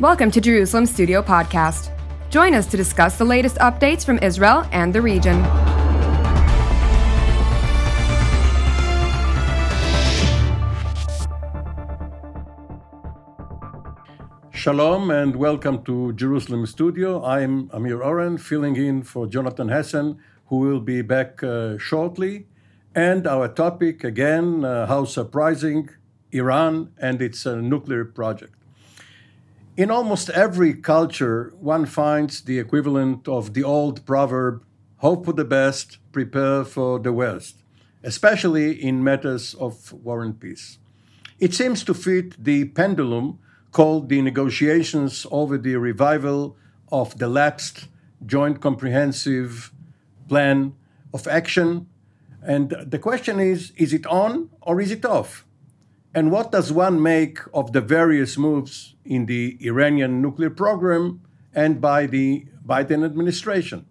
Welcome to Jerusalem Studio Podcast. Join us to discuss the latest updates from Israel and the region. Shalom and welcome to Jerusalem Studio. I'm Amir Oren, filling in for Jonathan Hessen, who will be back uh, shortly. And our topic again uh, how surprising Iran and its uh, nuclear project. In almost every culture, one finds the equivalent of the old proverb hope for the best, prepare for the worst, especially in matters of war and peace. It seems to fit the pendulum called the negotiations over the revival of the lapsed Joint Comprehensive Plan of Action. And the question is is it on or is it off? And what does one make of the various moves in the Iranian nuclear program and by the Biden administration?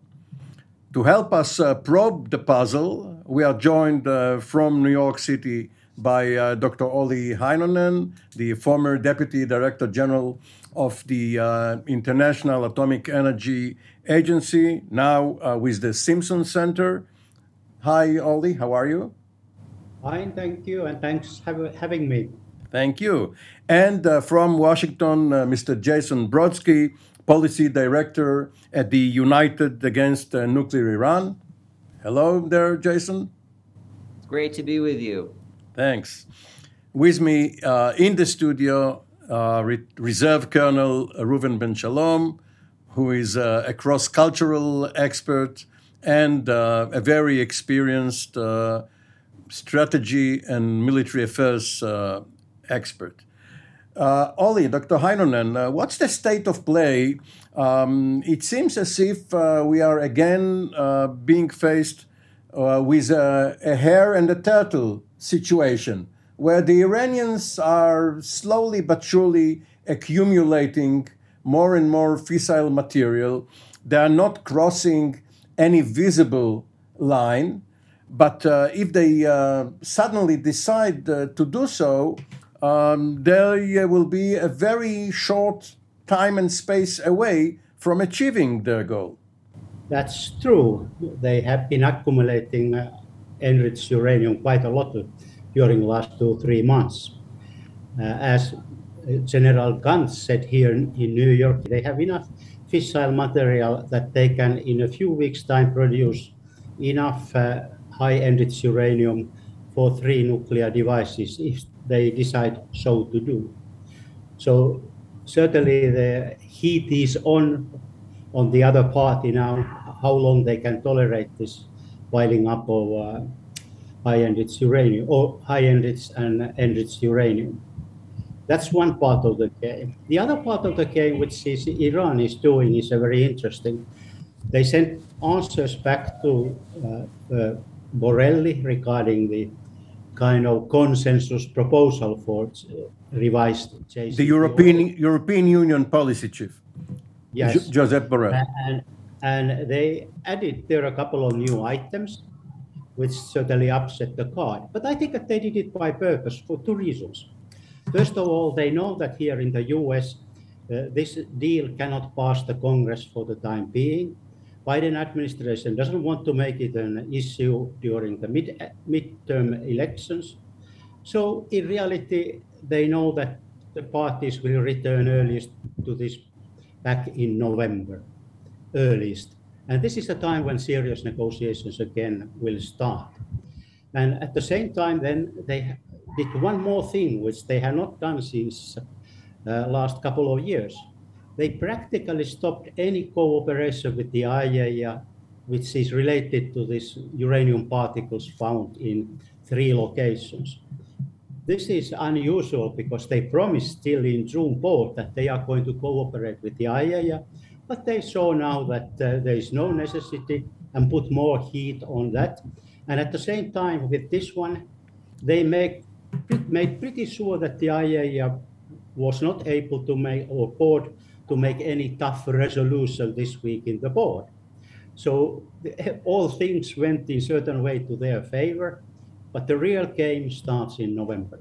To help us uh, probe the puzzle, we are joined uh, from New York City by uh, Dr. Olli Heinonen, the former Deputy Director General of the uh, International Atomic Energy Agency, now uh, with the Stimson Center. Hi, Olli, how are you? Fine, thank you, and thanks for having me. Thank you. And uh, from Washington, uh, Mr. Jason Brodsky, Policy Director at the United Against uh, Nuclear Iran. Hello there, Jason. It's great to be with you. Thanks. With me uh, in the studio, uh, Re- Reserve Colonel Reuven Ben Shalom, who is uh, a cross cultural expert and a very experienced strategy and military affairs uh, expert. Uh, Olli, Dr. Heinonen, uh, what's the state of play? Um, it seems as if uh, we are again uh, being faced uh, with a, a hare and a turtle situation, where the Iranians are slowly but surely accumulating more and more fissile material. They are not crossing any visible line. But uh, if they uh, suddenly decide uh, to do so, um, there will be a very short time and space away from achieving their goal. That's true. They have been accumulating enriched uranium quite a lot during the last two, three months. Uh, as General Gantz said here in, in New York, they have enough fissile material that they can, in a few weeks' time, produce enough uh, high enriched uranium for three nuclear devices if they decide so to do. So certainly the heat is on on the other party now, how long they can tolerate this piling up of uh, high enriched uranium or high enriched and enriched uranium. That's one part of the game. The other part of the game, which is Iran is doing, is very interesting. They sent answers back to uh, uh, Borrelli regarding the kind of consensus proposal for uh, revised JCPOA. The European European Union policy chief. Yes. Jo- Josep Borrell. And, and they added there are a couple of new items which certainly upset the card. But I think that they did it by purpose for two reasons. First of all, they know that here in the US, uh, this deal cannot pass the Congress for the time being. Biden administration doesn't want to make it an issue during the mid midterm elections. So in reality, they know that the parties will return earliest to this back in November, earliest. And this is a time when serious negotiations again will start. And at the same time, then they did one more thing, which they have not done since uh, last couple of years they practically stopped any cooperation with the IAEA, which is related to these uranium particles found in three locations. This is unusual because they promised still in June 4 that they are going to cooperate with the IAEA, but they saw now that uh, there is no necessity and put more heat on that. And at the same time, with this one, they make, made pretty sure that the IAEA was not able to make, or board to make any tough resolution this week in the board. So all things went in certain way to their favor, but the real game starts in November.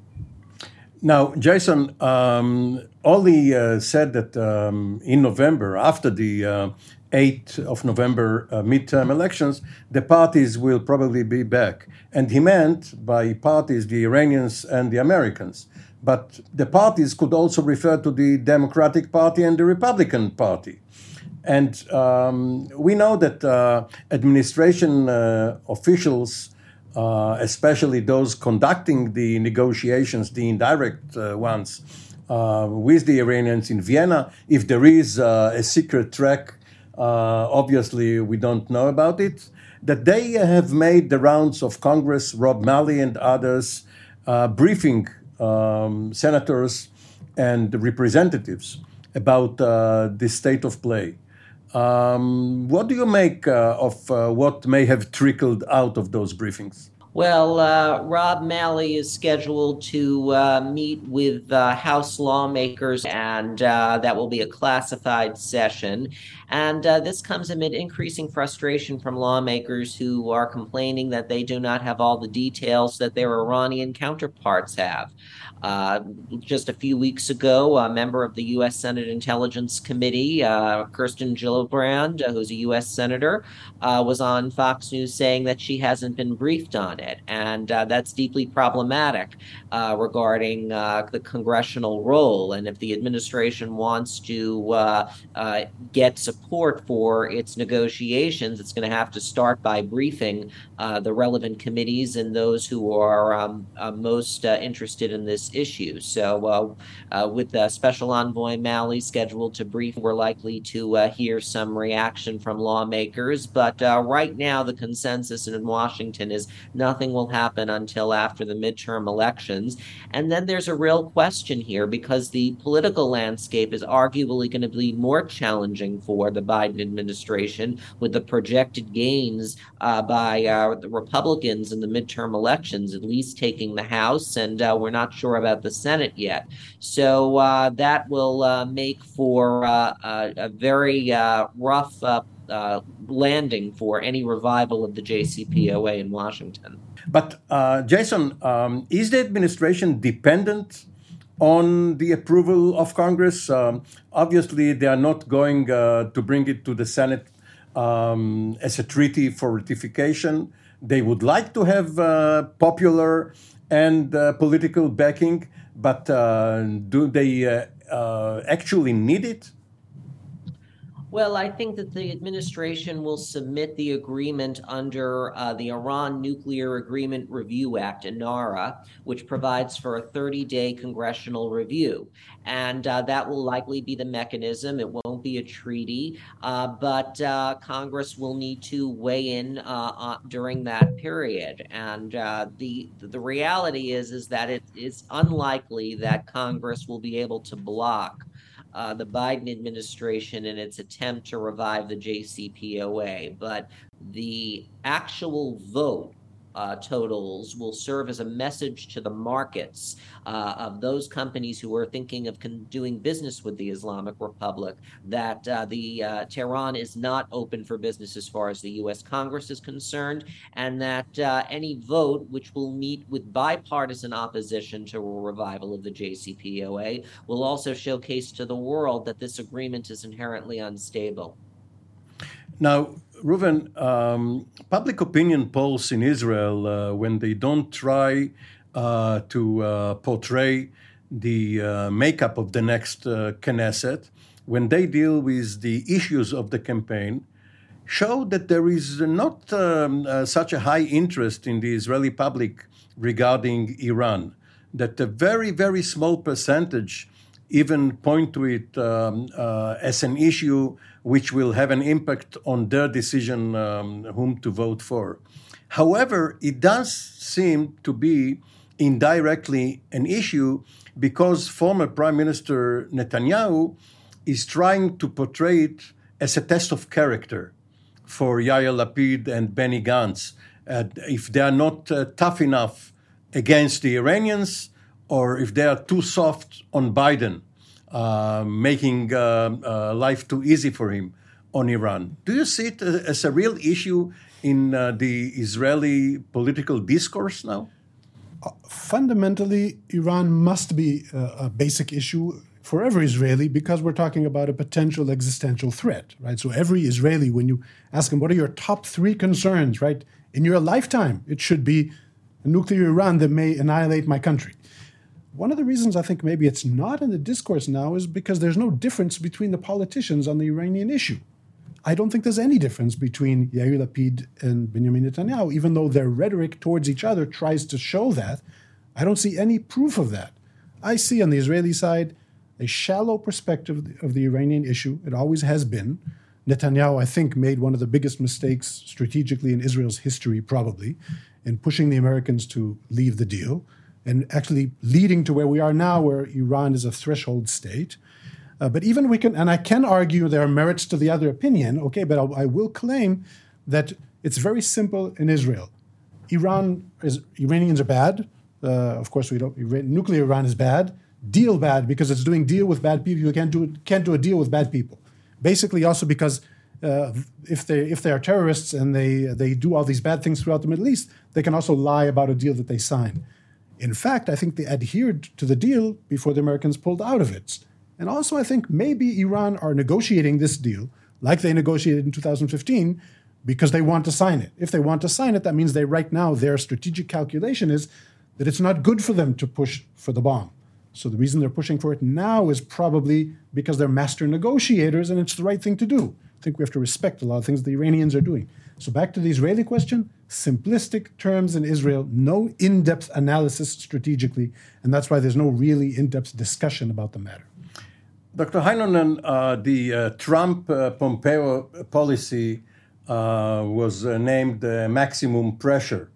Now, Jason, um, Olli uh, said that um, in November, after the uh, 8th of November uh, midterm elections, the parties will probably be back. And he meant by parties the Iranians and the Americans. But the parties could also refer to the Democratic Party and the Republican Party. And um, we know that uh, administration uh, officials uh, especially those conducting the negotiations, the indirect uh, ones, uh, with the Iranians in Vienna. If there is uh, a secret track, obviously we don't know about it. That they have made the rounds of Congress, Rob Malley and others, briefing um, senators and representatives about the state of play. Um, what do you make uh, of uh, what may have trickled out of those briefings? Well, uh, Rob Malley is scheduled to uh, meet with uh, House lawmakers, and uh, that will be a classified session. And uh, this comes amid increasing frustration from lawmakers who are complaining that they do not have all the details that their Iranian counterparts have. Uh, just a few weeks ago, a member of the U.S. Senate Intelligence Committee, Kirsten Gillibrand, who's a U.S. Senator, was on Fox News saying that she hasn't been briefed on it. And uh, that's deeply problematic regarding the congressional role. And if the administration wants to get support for its negotiations, it's going to have to start by briefing the relevant committees and those who are um, most interested in this issue. So, uh, uh, with Special Envoy Malley scheduled to brief, we're likely to uh, hear some reaction from lawmakers. But right now, the consensus in Washington is nothing will happen until after the midterm elections. And then there's a real question here because the political landscape is arguably going to be more challenging for the Biden administration with the projected gains uh, by uh, the Republicans in the midterm elections, at least taking the House. And uh, we're not sure about the Senate yet. So uh, that will uh, make for uh, a, very rough uh, landing for any revival of the JCPOA in Washington. But, Jason, um, is the administration dependent on the approval of Congress? Um, obviously, they are not going to bring it to the Senate um, as a treaty for ratification. They would like to have uh, popular and uh, political backing, but uh, do they uh, uh, actually need it? Well, I think that the administration will submit the agreement under uh, the Iran Nuclear Agreement Review Act, INARA, which provides for a 30 day congressional review. And uh, that will likely be the mechanism. It won't be a treaty, uh, but uh, Congress will need to weigh in uh, during that period. And uh, the, the reality is, is that it is unlikely that Congress will be able to block uh, the Biden administration in its attempt to revive the JCPOA. But the actual vote uh, totals will serve as a message to the markets uh, of those companies who are thinking of con- doing business with the Islamic Republic that uh, the uh, Tehran is not open for business as far as the U.S. Congress is concerned, and that uh, any vote which will meet with bipartisan opposition to a revival of the JCPOA will also showcase to the world that this agreement is inherently unstable. Now, Reuven, um, public opinion polls in Israel, uh, when they don't try uh, to uh, portray the uh, makeup of the next uh, Knesset, when they deal with the issues of the campaign, show that there is not um, uh, such a high interest in the Israeli public regarding Iran, that a very, very small percentage even point to it um, as an issue which will have an impact on their decision um, whom to vote for. However, it does seem to be indirectly an issue because former Prime Minister Netanyahu is trying to portray it as a test of character for Yair Lapid and Benny Gantz. Uh, if they are not uh, tough enough against the Iranians, or if they are too soft on Biden, uh, making uh, uh, life too easy for him on Iran. Do you see it as a real issue in the Israeli political discourse now? fundamentally, Iran must be a, a basic issue for every Israeli because we're talking about a potential existential threat, right? So every Israeli, when you ask them, what are your top three concerns, right? In your lifetime, it should be a nuclear Iran that may annihilate my country. One of the reasons I think maybe it's not in the discourse now is because there's no difference between the politicians on the Iranian issue. I don't think there's any difference between Yair Lapid and Benjamin Netanyahu, even though their rhetoric towards each other tries to show that. I don't see any proof of that. I see on the Israeli side a shallow perspective of the Iranian issue. It always has been. Netanyahu, I think, made one of the biggest mistakes strategically in Israel's history, probably, in pushing the Americans to leave the deal and actually leading to where we are now, where Iran is a threshold state. Uh, but even we can, and I can argue there are merits to the other opinion, okay, but I'll, I will claim that it's very simple in Israel. Iran is, Iranians are bad. Uh, of course, we don't, nuclear Iran is bad deal bad because it's doing deal with bad people. You can't do can't do a deal with bad people. Basically, also because uh, if they if they are terrorists and they they do all these bad things throughout the Middle East, they can also lie about a deal that they sign. In fact, I think they adhered to the deal before the Americans pulled out of it. And also, I think maybe Iran are negotiating this deal like they negotiated in 2015 because they want to sign it. If they want to sign it, that means they right now their strategic calculation is that it's not good for them to push for the bomb. So the reason they're pushing for it now is probably because they're master negotiators and it's the right thing to do. I think we have to respect a lot of things the Iranians are doing. So back to the Israeli question, simplistic terms in Israel, no in-depth analysis strategically, and that's why there's no really in-depth discussion about the matter. Dr. Heinonen, uh, the uh, Trump uh, Pompeo policy uh, was uh, named maximum pressure.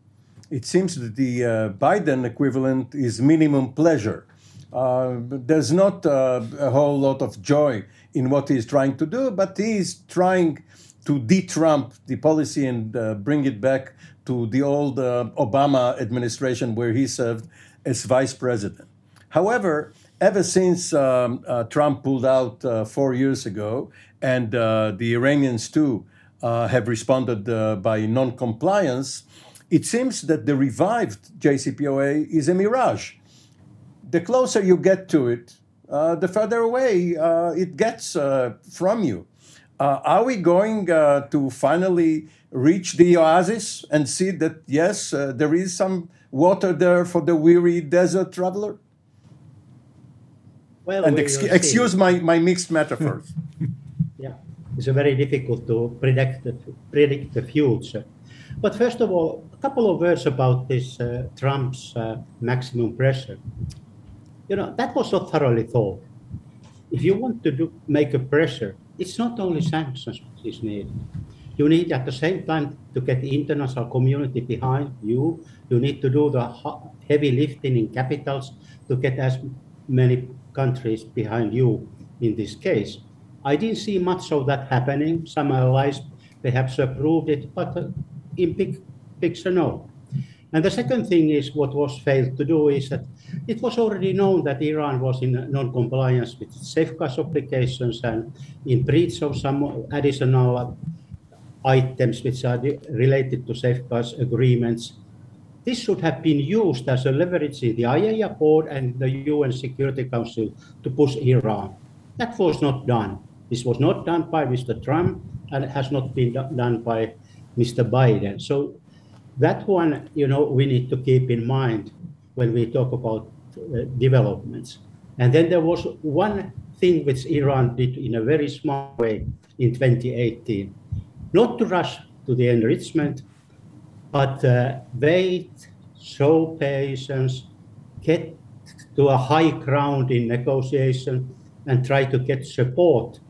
It seems that the uh, Biden equivalent is minimum pleasure. There's not a whole lot of joy in what he's trying to do, but he's trying to de-Trump the policy and uh, bring it back to the old uh, Obama administration where he served as vice president. However, ever since um, uh, Trump pulled out four years ago, and the Iranians too have responded by non-compliance, it seems that the revived JCPOA is a mirage the closer you get to it, uh, the further away uh, it gets uh, from you. Uh, are we going uh, to finally reach the oasis and see that, yes, uh, there is some water there for the weary desert traveler? Well, and ex- excuse my, my mixed metaphors. yeah, it's very difficult to predict the, predict the future. But first of all, a couple of words about this Trump's maximum pressure you know, that was not thoroughly thought. If you want to do, make a pressure, it's not only sanctions which is needed. You need at the same time to get the international community behind you. You need to do the heavy lifting in capitals to get as many countries behind you in this case. I didn't see much of that happening. Some allies perhaps approved it, but uh, in big picture, no. And the second thing is what was failed to do is that it was already known that Iran was in non-compliance with safeguards obligations and in breach of some additional items which are related to safeguards agreements. This should have been used as a leverage in the IAEA Accord and the UN Security Council to push Iran. That was not done. This was not done by Mr. Trump and has not been done by Mr. Biden. So that one, you know, we need to keep in mind when we talk about uh, developments. And then there was one thing which Iran did in a very smart way in 2018, not to rush to the enrichment, but uh, wait, show patience, get to a high ground in negotiation, and try to get support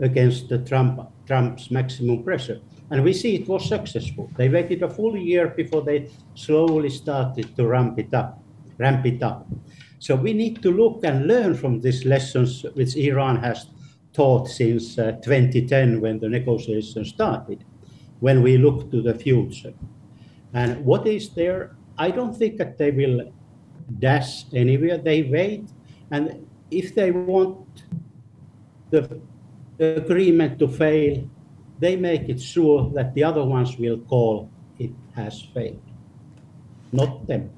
against the Trump, Trump's maximum pressure. And we see it was successful. They waited a full year before they slowly started to ramp it up. Ramp it up. So we need to look and learn from these lessons which Iran has taught since uh, 2010 when the negotiations started, when we look to the future. And what is there? I don't think that they will dash anywhere. They wait. And if they want the agreement to fail, they make it sure that the other ones will call it has failed, not them.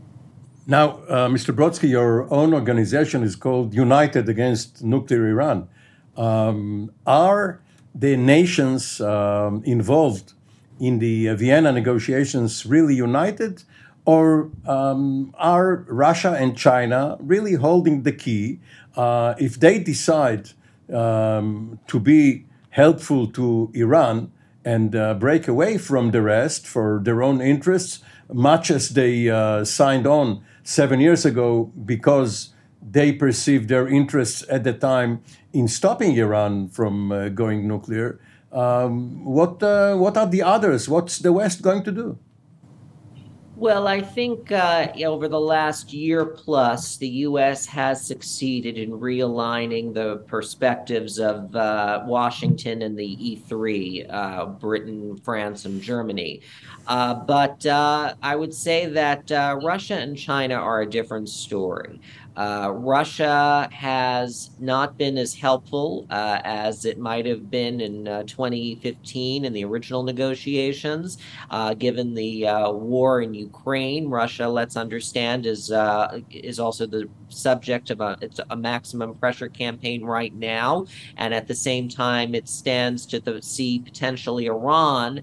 Now, uh, Mr. Brodsky, your own organization is called United Against Nuclear Iran. Um, are the nations um, involved in the Vienna negotiations really united, or um, are Russia and China really holding the key? Uh, if they decide um, to be helpful to Iran and uh, break away from the rest for their own interests, much as they uh, signed on seven years ago because they perceived their interests at the time in stopping Iran from uh, going nuclear. Um, what uh, what are the others? What's the West going to do? Well, I think uh, over the last year plus, the U.S. has succeeded in realigning the perspectives of uh, Washington and the E3, uh, Britain, France, and Germany. Uh, but uh, I would say that uh, Russia and China are a different story. Uh, Russia has not been as helpful uh, as it might have been in uh, 2015 in the original negotiations. Uh, given the uh, war in Ukraine, Russia, let's understand, is uh, is also the subject of a, a, maximum pressure campaign right now, and at the same time, it stands to the, see potentially Iran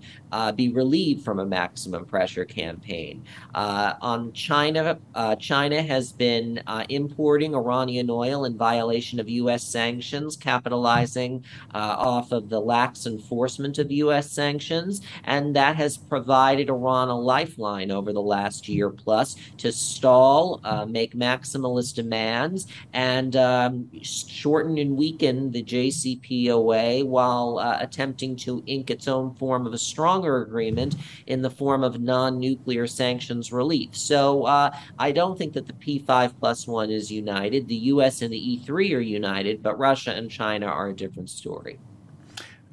be relieved from a maximum pressure campaign. on China, China has been in importing Iranian oil in violation of U.S. sanctions, capitalizing uh, off of the lax enforcement of U.S. sanctions. And that has provided Iran a lifeline over the last year plus to stall, uh, make maximalist demands, and um, shorten and weaken the JCPOA while uh, attempting to ink its own form of a stronger agreement in the form of non nuclear sanctions relief. So uh, I don't think that the P5 plus one is united. The US and the E3 are united, but Russia and China are a different story.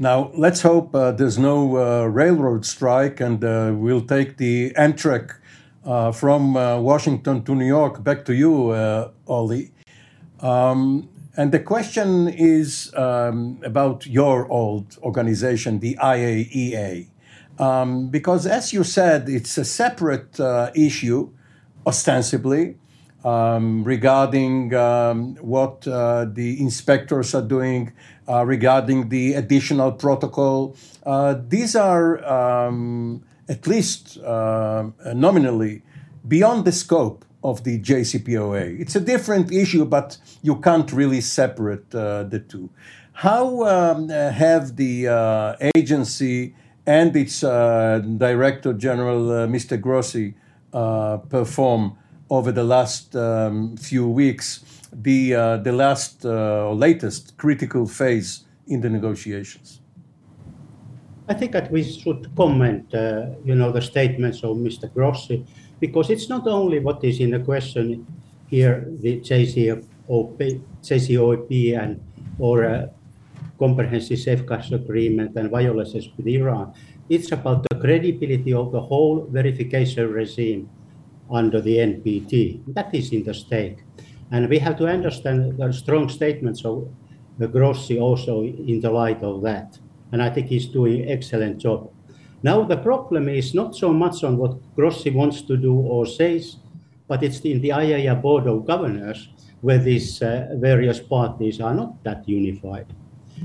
Now, let's hope uh, there's no uh, railroad strike and uh, we'll take the Amtrak uh, from uh, Washington to New York back to you, uh, Olli. Um, and the question is um, about your old organization, the IAEA. Um, because, as you said, it's a separate issue, ostensibly, um, regarding um, what uh, the inspectors are doing, uh, regarding the additional protocol. Uh, these are um, at least uh, nominally beyond the scope of the JCPOA. It's a different issue, but you can't really separate uh, the two. How um, have the uh, agency and its Director General, Mr. Grossi, perform? over the last um, few weeks the uh, the last uh, latest critical phase in the negotiations? I think that we should comment, uh, you know, the statements of Mr. Grossi, because it's not only what is in the question here, the JCOP, JCPOA and or uh, comprehensive safeguards agreement and violations with Iran. It's about the credibility of the whole verification regime under the NPT. That is in the stake. And we have to understand the strong statements of the Grossi also in the light of that. And I think he's doing excellent job. Now the problem is not so much on what Grossi wants to do or says, but it's in the IAEA Board of Governors where these uh, various parties are not that unified.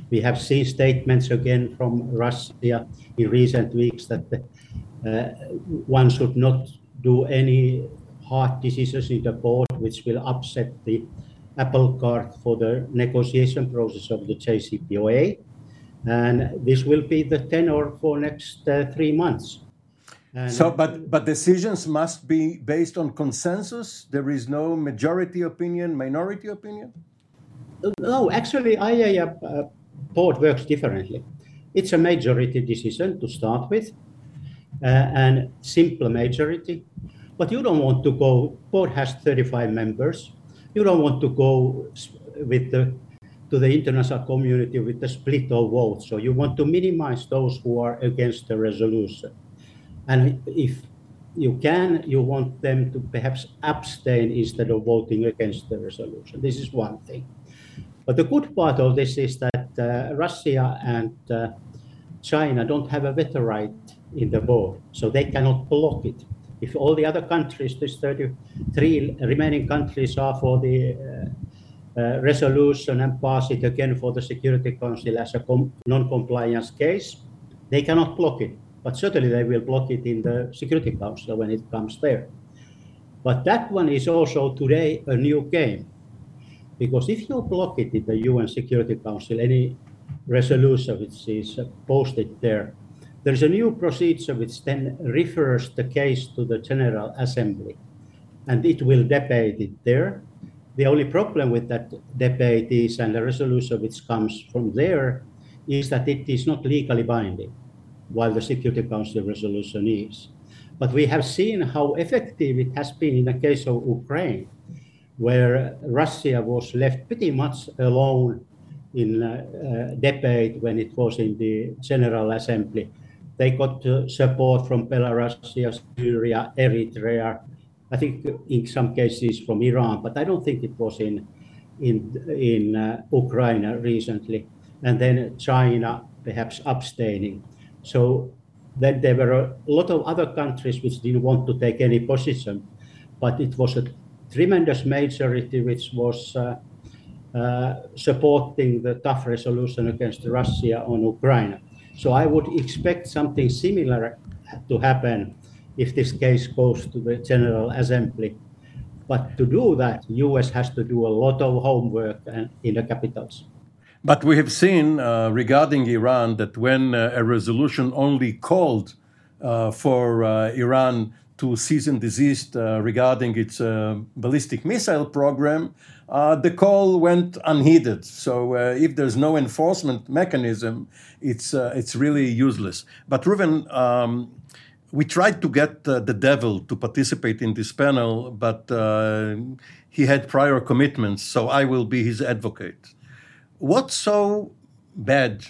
We have seen statements again from Russia in recent weeks that uh, one should not do any hard decisions in the board which will upset the apple cart for the negotiation process of the JCPOA. And this will be the tenor for next uh, three months. And so, but but decisions must be based on consensus. There is no majority opinion, minority opinion. No, actually, IAEA uh, board works differently. It's a majority decision to start with, uh, and simple majority. But you don't want to go, board has 35 members. You don't want to go with the to the international community with the split of votes. So you want to minimize those who are against the resolution. And if you can, you want them to perhaps abstain instead of voting against the resolution. This is one thing. But the good part of this is that uh, Russia and uh, China don't have a veto right in the board, so they cannot block it If all the other countries, these 33 remaining countries, are for the uh, uh, resolution and pass it again for the Security Council as a com- non-compliance case, they cannot block it. But certainly they will block it in the Security Council when it comes there. But that one is also today a new game. Because if you block it in the UN Security Council, any resolution which is posted there, there is a new procedure which then refers the case to the General Assembly, and it will debate it there. The only problem with that debate is, and the resolution which comes from there, is that it is not legally binding, while the Security Council resolution is. But we have seen how effective it has been in the case of Ukraine, where Russia was left pretty much alone in uh, uh, debate when it was in the General Assembly they got uh, support from Belarus, Syria, Eritrea. I think in some cases from Iran, but I don't think it was in in in uh, Ukraine recently. And then China perhaps abstaining. So then there were a lot of other countries which didn't want to take any position, but it was a tremendous majority which was uh, uh, supporting the tough resolution against Russia on Ukraine. So I would expect something similar to happen if this case goes to the General Assembly. But to do that, U.S. has to do a lot of homework in the capitals. But we have seen uh, regarding Iran that when uh, a resolution only called uh, for uh, Iran to cease and desist uh, regarding its uh, ballistic missile program, the call went unheeded. So if there's no enforcement mechanism, it's it's really useless. But Reuven, um, we tried to get uh, the devil to participate in this panel, but uh, he had prior commitments, so I will be his advocate. What's so bad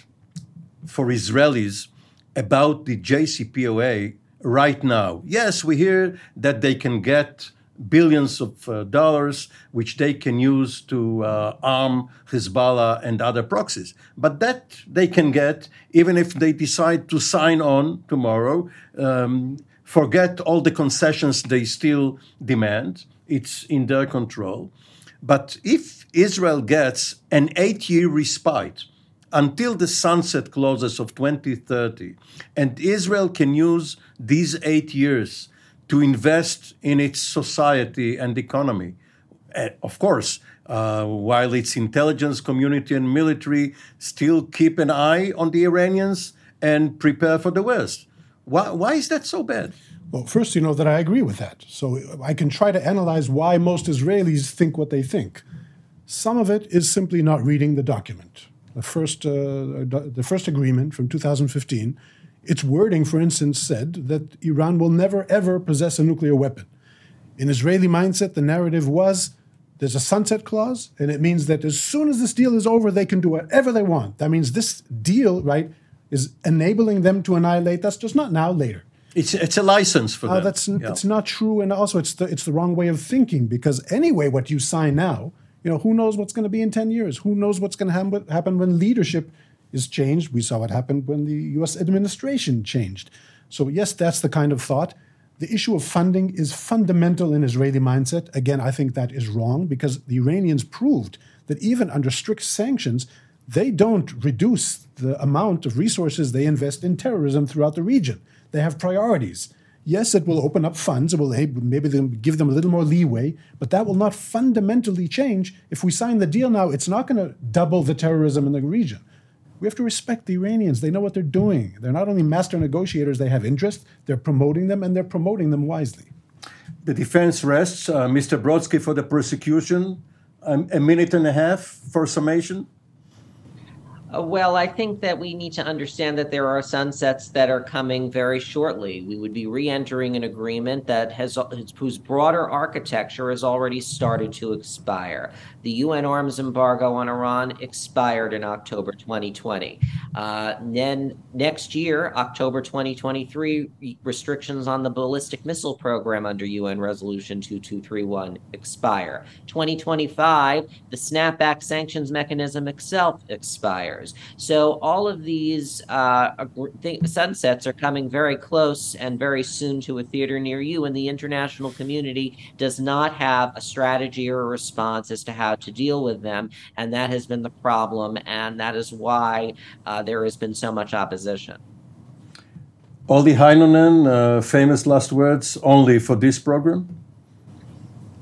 for Israelis about the JCPOA right now? Yes, we hear that they can get billions of uh, dollars, which they can use to uh, arm Hezbollah and other proxies. But that they can get even if they decide to sign on tomorrow, um, forget all the concessions they still demand. It's in their control. But if Israel gets an eight year respite, until the sunset clauses of 2030, and Israel can use these eight years to invest in its society and economy. Of course, uh, while its intelligence community and military still keep an eye on the Iranians and prepare for the West. Why, why is that so bad? Well, first, you know that I agree with that. So I can try to analyze why most Israelis think what they think. Some of it is simply not reading the document. The first, uh, the first agreement from 2015 its wording, for instance, said that Iran will never ever possess a nuclear weapon. In Israeli mindset, the narrative was there's a sunset clause, and it means that as soon as this deal is over, they can do whatever they want. That means this deal, right, is enabling them to annihilate us just not now, later. It's, it's a license for uh, them. That's yeah. it's not true, and also it's the it's the wrong way of thinking because anyway, what you sign now, you know, who knows what's going to be in ten years? Who knows what's going to happen when leadership is changed. We saw what happened when the US administration changed. So, yes, that's the kind of thought. The issue of funding is fundamental in Israeli mindset. Again, I think that is wrong because the Iranians proved that even under strict sanctions, they don't reduce the amount of resources they invest in terrorism throughout the region. They have priorities. Yes, it will open up funds. It will maybe give them a little more leeway, but that will not fundamentally change. If we sign the deal now, it's not going to double the terrorism in the region. We have to respect the Iranians. They know what they're doing. They're not only master negotiators, they have interest, they're promoting them, and they're promoting them wisely. The defense rests. Uh, Mr. Brodsky for the prosecution. Um, a minute and a half for summation. Uh, well, I think that we need to understand that there are sunsets that are coming very shortly. We would be re-entering an agreement that has whose broader architecture has already started to expire. The UN arms embargo on Iran expired in October 2020. Uh, then next year, October 2023, restrictions on the ballistic missile program under UN Resolution 2231 expire. 2025, the snapback sanctions mechanism itself expires years. So all of these uh, th- sunsets are coming very close and very soon to a theater near you, and the international community does not have a strategy or a response as to how to deal with them, and that has been the problem, and that is why uh, there has been so much opposition. Olli Heinonen, uh, famous last words only for this program?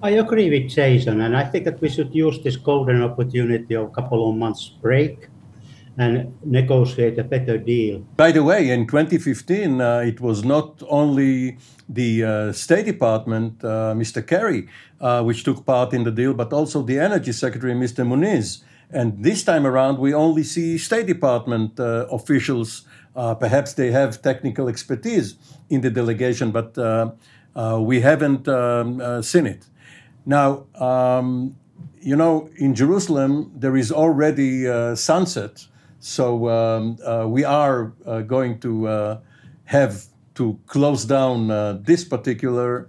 I agree with Jason, and I think that we should use this golden opportunity of a couple of months break and negotiate a better deal. By the way, in 2015, uh, it was not only the uh, State Department, uh, Mr. Kerry, uh, which took part in the deal, but also the Energy Secretary, Mr. Moniz. And this time around, we only see State Department uh, officials uh, perhaps they have technical expertise in the delegation, but we haven't um, seen it. Now, um, you know, in Jerusalem, there is already sunset, so um, uh, we are going to have to close down this particular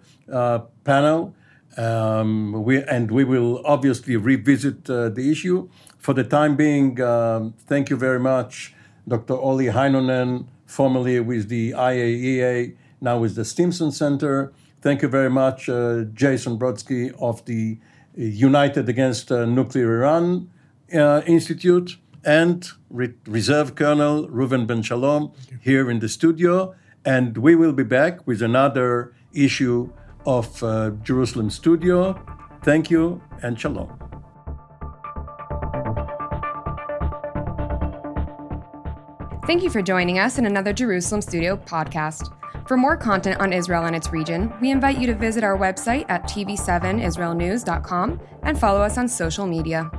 panel. Um, we, and we will obviously revisit the issue. For the time being, um, thank you very much Dr. Olli Heinonen, formerly with the IAEA, now with the Stimson Center. Thank you very much, uh, Jason Brodsky of the United Against uh, Nuclear Iran uh, Institute, and Re- Reserve Colonel Reuven Ben Shalom here in the studio. And we will be back with another issue of uh, Jerusalem Studio. Thank you and shalom. Thank you for joining us in another Jerusalem Studio podcast. For more content on Israel and its region, we invite you to visit our website at tv7israelnews.com and follow us on social media.